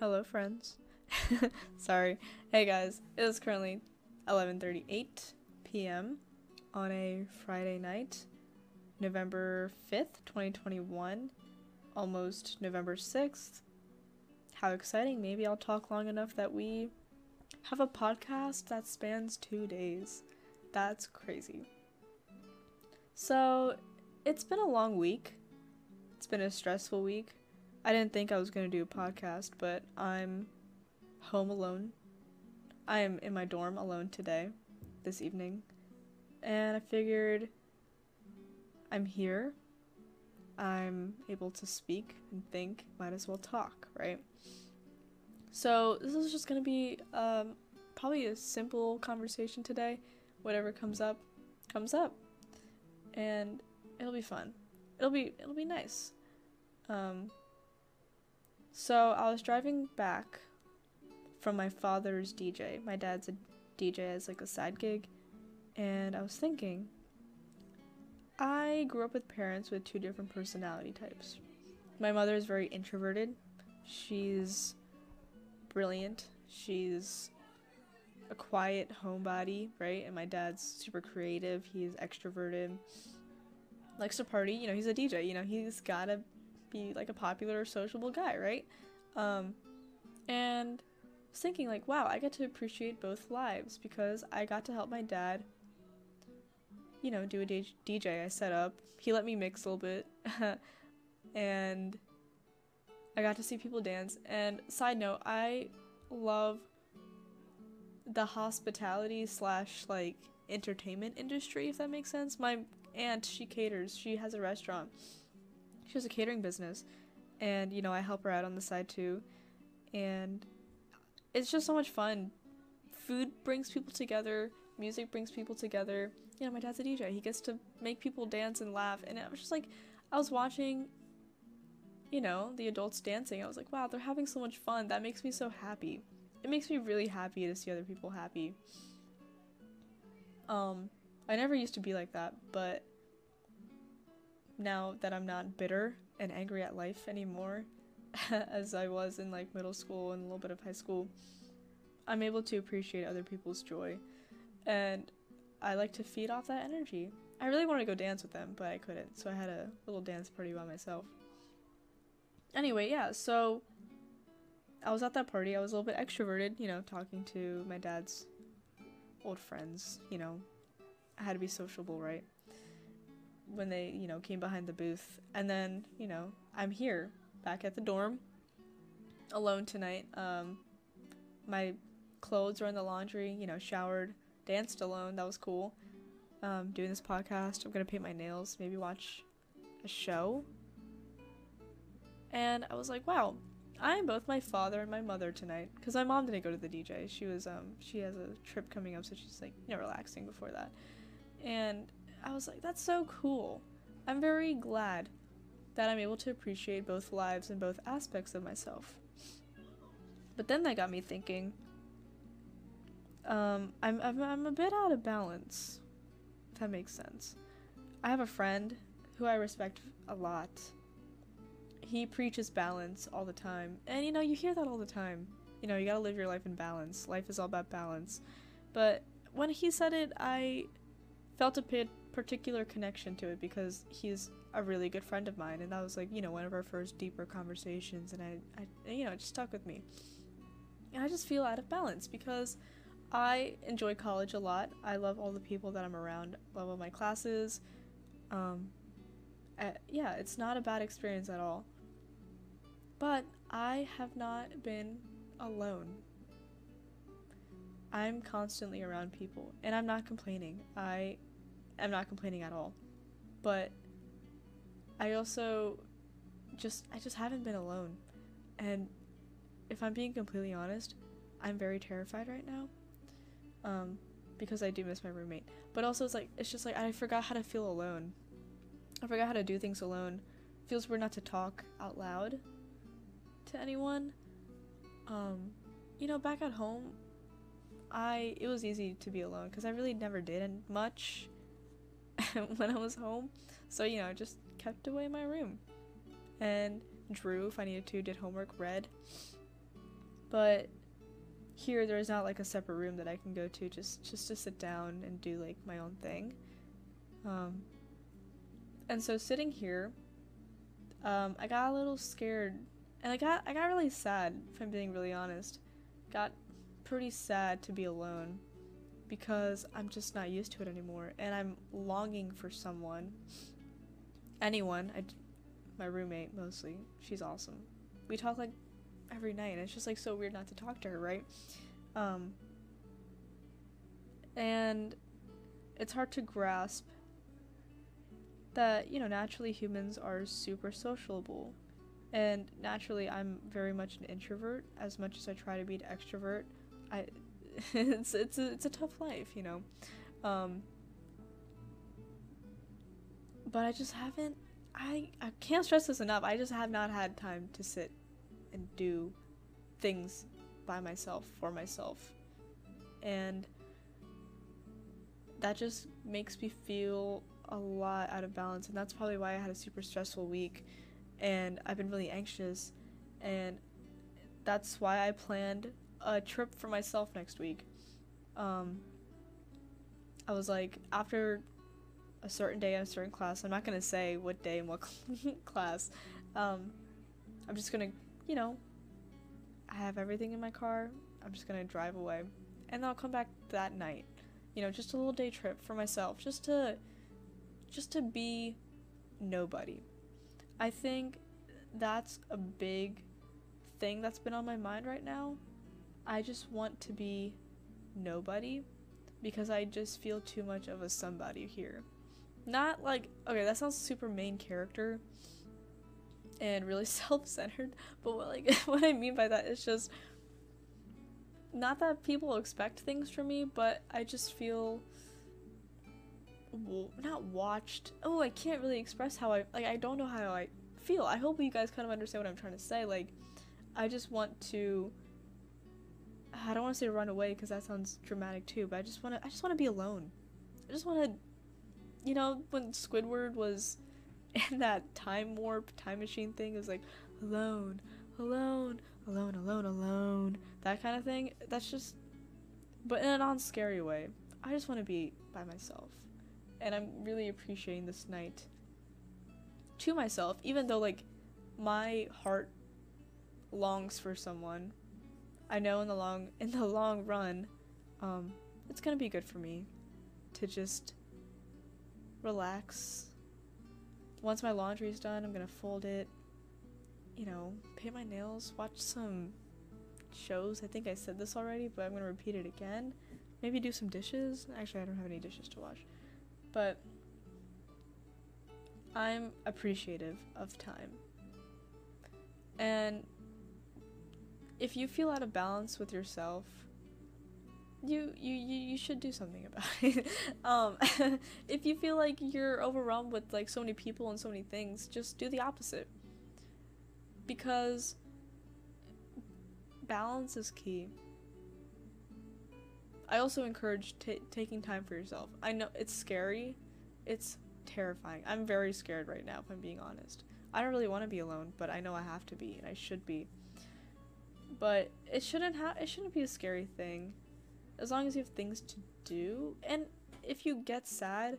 Hello, friends. Sorry. Hey, guys. It is currently 11:38 p.m. on a Friday night, November 5th, 2021, almost November 6th. How exciting. Maybe I'll talk long enough that we have a podcast that spans 2 days. That's crazy. So, it's been a long week. It's been a stressful week. I didn't think I was going to do a podcast, but I'm home alone. I am in my dorm alone today, this evening. And I figured I'm here. I'm able to speak and think. Might as well talk, right? So, this is just going to be um, probably a simple conversation today. Whatever comes up, comes up. And it'll be fun. It'll be it'll be nice. Um, so I was driving back from my father's DJ. My dad's a DJ as like a side gig, and I was thinking I grew up with parents with two different personality types. My mother is very introverted. She's brilliant. She's a quiet homebody, right? And my dad's super creative. He's extroverted. Likes to party. You know, he's a DJ. You know, he's gotta be like a popular sociable guy, right? Um, and I was thinking like, wow, I get to appreciate both lives because I got to help my dad, you know, do a DJ I set up. He let me mix a little bit, and I got to see people dance. And side note, I love the hospitality slash like entertainment industry, if that makes sense. My aunt, she caters. She has a restaurant she has a catering business and you know i help her out on the side too. And it's just so much fun. Food brings people together music brings people together. You know my dad's a dj he gets to make people dance and laugh and i was just like i was watching you know the adults dancing. I was like wow they're having so much fun. That makes me so happy. It makes me really happy to see other people happy. Um i never used to be like that but now that I'm not bitter and angry at life anymore, as I was in like middle school and a little bit of high school, I'm able to appreciate other people's joy. And I like to feed off that energy. I really wanted to go dance with them, but I couldn't, so I had a little dance party by myself. Anyway, yeah, so I was at that party. I was a little bit extroverted, you know, talking to my dad's old friends, you know. I had to be sociable, right? When they, you know, came behind the booth. And then, you know, I'm here back at the dorm alone tonight. Um, my clothes are in the laundry, you know, showered, danced alone. That was cool. Um, doing this podcast. I'm gonna paint my nails, maybe watch a show. And I was like, wow, I am both my father and my mother tonight. Because my mom didn't go to the DJ. She was, um, she has a trip coming up, so she's like, you know, relaxing before that. And I was like, that's so cool. I'm very glad that I'm able to appreciate both lives and both aspects of myself. But then that got me thinking. Um, I'm, I'm, I'm a bit out of balance, if that makes sense. I have a friend who I respect a lot. He preaches balance all the time. And you know, you hear that all the time. You know, you gotta live your life in balance. Life is all about balance. But when he said it, I felt a bit particular connection to it because he's a really good friend of mine and that was like you know one of our first deeper conversations and I, I you know it just stuck with me. And I just feel out of balance because I enjoy college a lot. I love all the people that I'm around love all my classes. Um yeah it's not a bad experience at all. But I have not been alone. I'm constantly around people and I'm not complaining. I I'm not complaining at all. But I also just I just haven't been alone. And if I'm being completely honest, I'm very terrified right now. Um because I do miss my roommate. But also it's like it's just like I forgot how to feel alone. I forgot how to do things alone. Feels weird not to talk out loud to anyone. Um you know, back at home, I it was easy to be alone because I really never did much when I was home. So, you know, just kept away my room. And drew if I needed to, did homework, read. But here there's not like a separate room that I can go to just just to sit down and do like my own thing. Um, and so sitting here, um, I got a little scared, and I got I got really sad. If I'm being really honest, got pretty sad to be alone because I'm just not used to it anymore, and I'm longing for someone, anyone. I, my roommate mostly. She's awesome. We talk like every night, and it's just like so weird not to talk to her, right? Um, and it's hard to grasp that you know naturally humans are super sociable and naturally i'm very much an introvert as much as i try to be an extrovert i it's it's a, it's a tough life you know? Um but i just haven't i i can't stress this enough. I just have not had time to sit and do things by myself for myself. And that just makes me feel a lot out of balance and that's probably why I had a super stressful week. And I've been really anxious and that's why I planned a trip for myself next week. Um, I was like after a certain day in a certain class, I'm not to say what day and what class. Um, I'm just to, you know, I have everything in my car. I'm just to drive away and then I'll come back that night. You know, just a little day trip for myself just to just to be nobody. I think that's a big thing that's been on my mind right now. I just want to be nobody because I just feel too much of a somebody here. Not like, okay, that sounds super main character and really self-centered, but what like what I mean by that is just not that people expect things from me, but I just feel not watched. Oh, I can't really express how I like. I don't know how I feel. I hope you guys kind of understand what I'm trying to say. Like, I just want to. I don't want to say run away because that sounds dramatic too. But I just want to. I just want to be alone. I just want to. You know, when Squidward was in that time warp time machine thing, it was like alone, alone, alone, alone, alone. That kind of thing. That's just. But in a non-scary way. I just want to be by myself and I'm really appreciating this night to myself, even though like my heart longs for someone. I know in the long in the long run, um, it's gonna be good for me to just relax. Once my laundry's done, I'm gonna fold it, you know, paint my nails, watch some shows. I think I said this already, but I'm gonna repeat it again. Maybe do some dishes. Actually, I don't have any dishes to wash. But I'm appreciative of time. And if you feel out of balance with yourself, you you you, you should do something about it. um, if you feel like you're overwhelmed with like so many people and so many things, just do the opposite. Because balance is key. I also encourage t- taking time for yourself. I know it's scary, it's terrifying. I'm very scared right now, if I'm being honest. I don't really want to be alone, but I know I have to be, and I should be. But it shouldn't have. It shouldn't be a scary thing, as long as you have things to do. And if you get sad,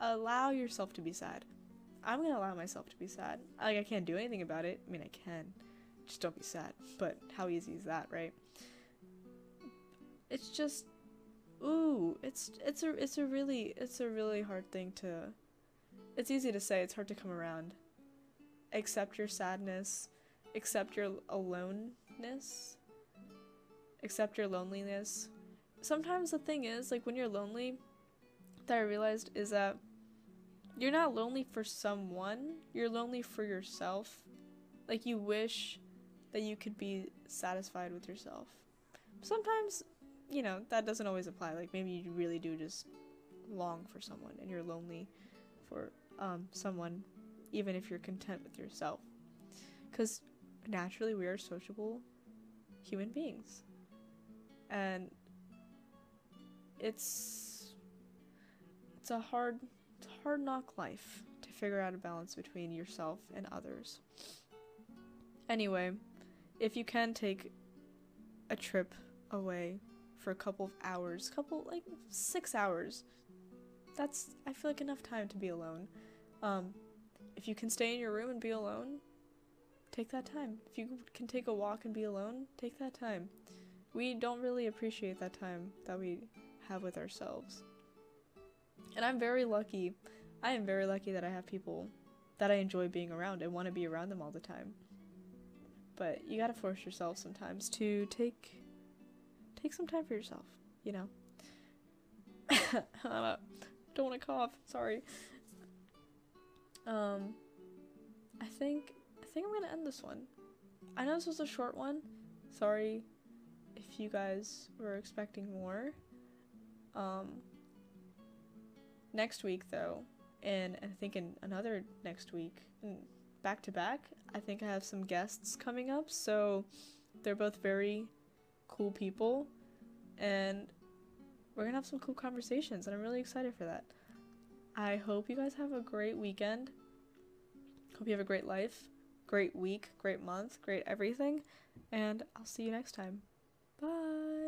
allow yourself to be sad. I'm gonna allow myself to be sad. Like I can't do anything about it. I mean, I can. Just don't be sad. But how easy is that, right? it's just ooh, it's it's a it's a really it's a really hard thing to it's easy to say, it's hard to come around. Accept your sadness, accept your accept your loneliness. Sometimes the thing is, like when you're lonely, that I realized is that you're not lonely for someone, you're lonely for yourself. Like you wish that you could be satisfied with yourself. Sometimes you know, that doesn't always apply. Like maybe you really do just long for someone and you're lonely for um, someone, even if you're content with yourself. Because naturally, we are sociable human beings. And it's it's a hard it's a hard knock life to figure out a balance between yourself and others. Anyway, if you can take a trip away for a couple of hours, couple like six hours. That's I feel like enough time to be alone. Um, if you can stay in your room and be alone, take that time. If you can take a walk and be alone, take that time. We don't really appreciate that time that we have with ourselves. And I'm very lucky. I am very lucky that I have people that I enjoy being around and want to be around them all the time. But you gotta force yourself sometimes to take take some time for yourself, you know. I don't want to cough. Sorry. Um, I think think I'm gonna end this one. I know this was a short one. Sorry if you guys were expecting more. Um, next week though, and I think in another next week, back to back, I think I have some guests coming up. So they're both very cool people, and we're gonna have some cool conversations, and I'm really excited for that. I hope you guys have a great weekend. Hope you have a great life, great week, great month, great everything, and I'll see you next time. Bye.